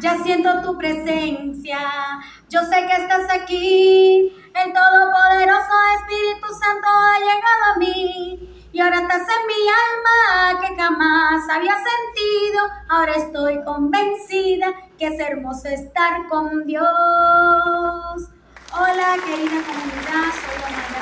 Ya siento tu presencia, yo sé que estás aquí. El Todopoderoso Espíritu Santo ha llegado a mí. Y ahora estás en mi alma que jamás había sentido. Ahora estoy convencida que es hermoso estar con Dios. Hola querida comunidad, soy Amanda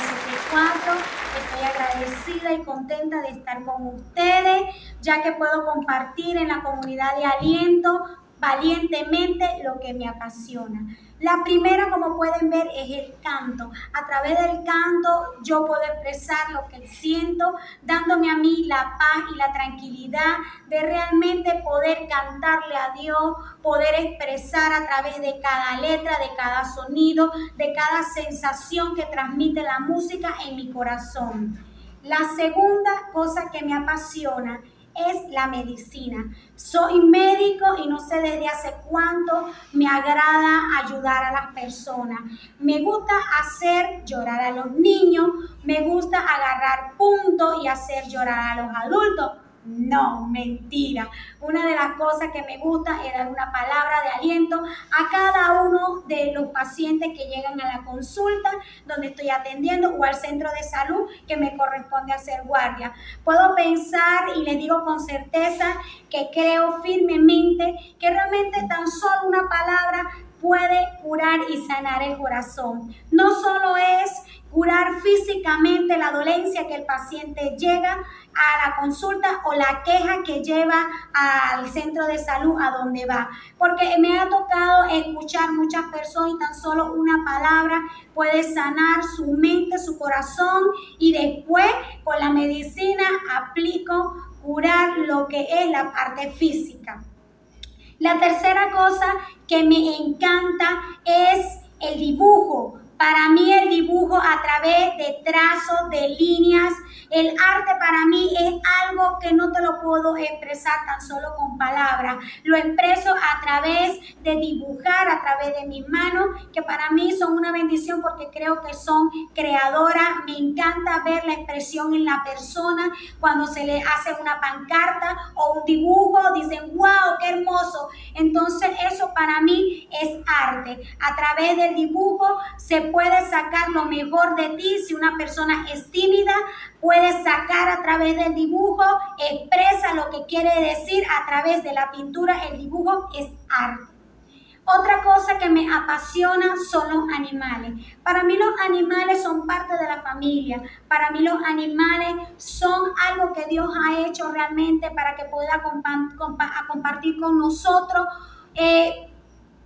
74. Estoy agradecida y contenta de estar con ustedes, ya que puedo compartir en la comunidad de aliento valientemente lo que me apasiona. La primera, como pueden ver, es el canto. A través del canto yo puedo expresar lo que siento, dándome a mí la paz y la tranquilidad de realmente poder cantarle a Dios, poder expresar a través de cada letra, de cada sonido, de cada sensación que transmite la música en mi corazón. La segunda cosa que me apasiona es la medicina. Soy médico y no sé desde hace cuánto me agrada ayudar a las personas. Me gusta hacer llorar a los niños, me gusta agarrar puntos y hacer llorar a los adultos no, mentira. Una de las cosas que me gusta es dar una palabra de aliento a cada uno de los pacientes que llegan a la consulta donde estoy atendiendo o al centro de salud que me corresponde hacer guardia. Puedo pensar y les digo con certeza que creo firmemente que realmente tan solo una palabra puede curar y sanar el corazón. No solo es curar físicamente la dolencia que el paciente llega a la consulta o la queja que lleva al centro de salud a donde va. Porque me ha tocado escuchar muchas personas y tan solo una palabra puede sanar su mente, su corazón y después con la medicina aplico curar lo que es la parte física. La tercera cosa que me encanta es el dibujo. Para mí el dibujo a través de trazos, de líneas, el arte para mí es algo que no te lo puedo expresar tan solo con palabras. Lo expreso a través de dibujar, a través de mis manos, que para mí son una bendición porque creo que son creadoras. Me encanta ver la expresión en la persona cuando se le hace una pancarta o un dibujo. Dicen. Entonces eso para mí es arte. A través del dibujo se puede sacar lo mejor de ti si una persona es tímida puedes sacar a través del dibujo, expresa lo que quiere decir a través de la pintura, el dibujo es arte. Otra cosa que me apasiona son los animales. Para mí los animales son parte de la familia. Para mí los animales son algo que Dios ha hecho realmente para que pueda compartir con nosotros. Eh,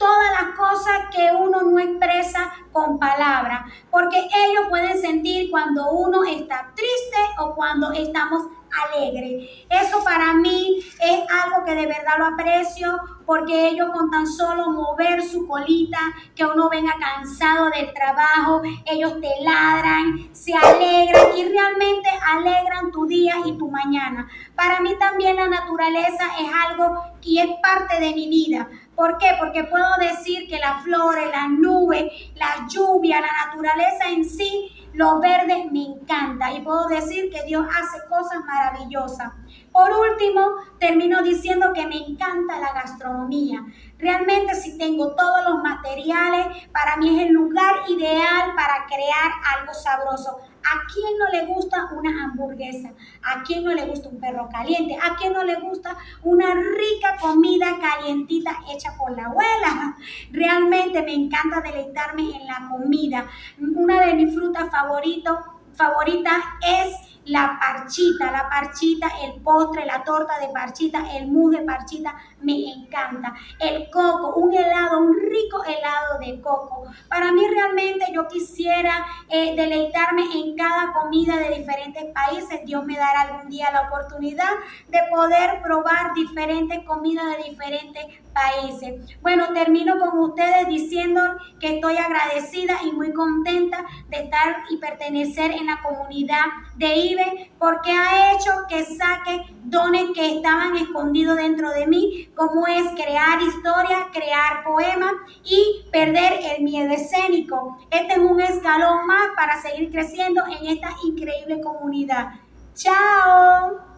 todas las cosas que uno no expresa con palabras, porque ellos pueden sentir cuando uno está triste o cuando estamos alegres. Eso para mí es algo que de verdad lo aprecio, porque ellos con tan solo mover su colita, que uno venga cansado del trabajo, ellos te ladran, se alegran y realmente alegran tu día y tu mañana. Para mí también la naturaleza es algo que es parte de mi vida. ¿Por qué? Porque puedo decir que las flores, las nubes, la lluvia, la naturaleza en sí, lo verde me encanta y puedo decir que Dios hace cosas maravillosas. Por último, termino diciendo que me encanta la gastronomía. Realmente si tengo todos los materiales, para mí es el lugar ideal para crear algo sabroso. ¿A quién no le gusta una hamburguesa? ¿A quién no le gusta un perro caliente? ¿A quién no le gusta una rica comida calientita hecha por la abuela? Realmente me encanta deleitarme en la comida. Una de mis frutas favoritas es la parchita, la parchita, el postre, la torta de parchita, el mousse de parchita, me encanta. El coco, un helado, un rico helado de coco. Para mí realmente yo quisiera eh, deleitarme en cada comida de diferentes países. Dios me dará algún día la oportunidad de poder probar diferentes comidas de diferentes países. Bueno, termino con ustedes diciendo que estoy agradecida y muy contenta de estar y pertenecer en la comunidad de Porque ha hecho que saque dones que estaban escondidos dentro de mí, como es crear historia, crear poemas y perder el miedo escénico. Este es un escalón más para seguir creciendo en esta increíble comunidad. ¡Chao!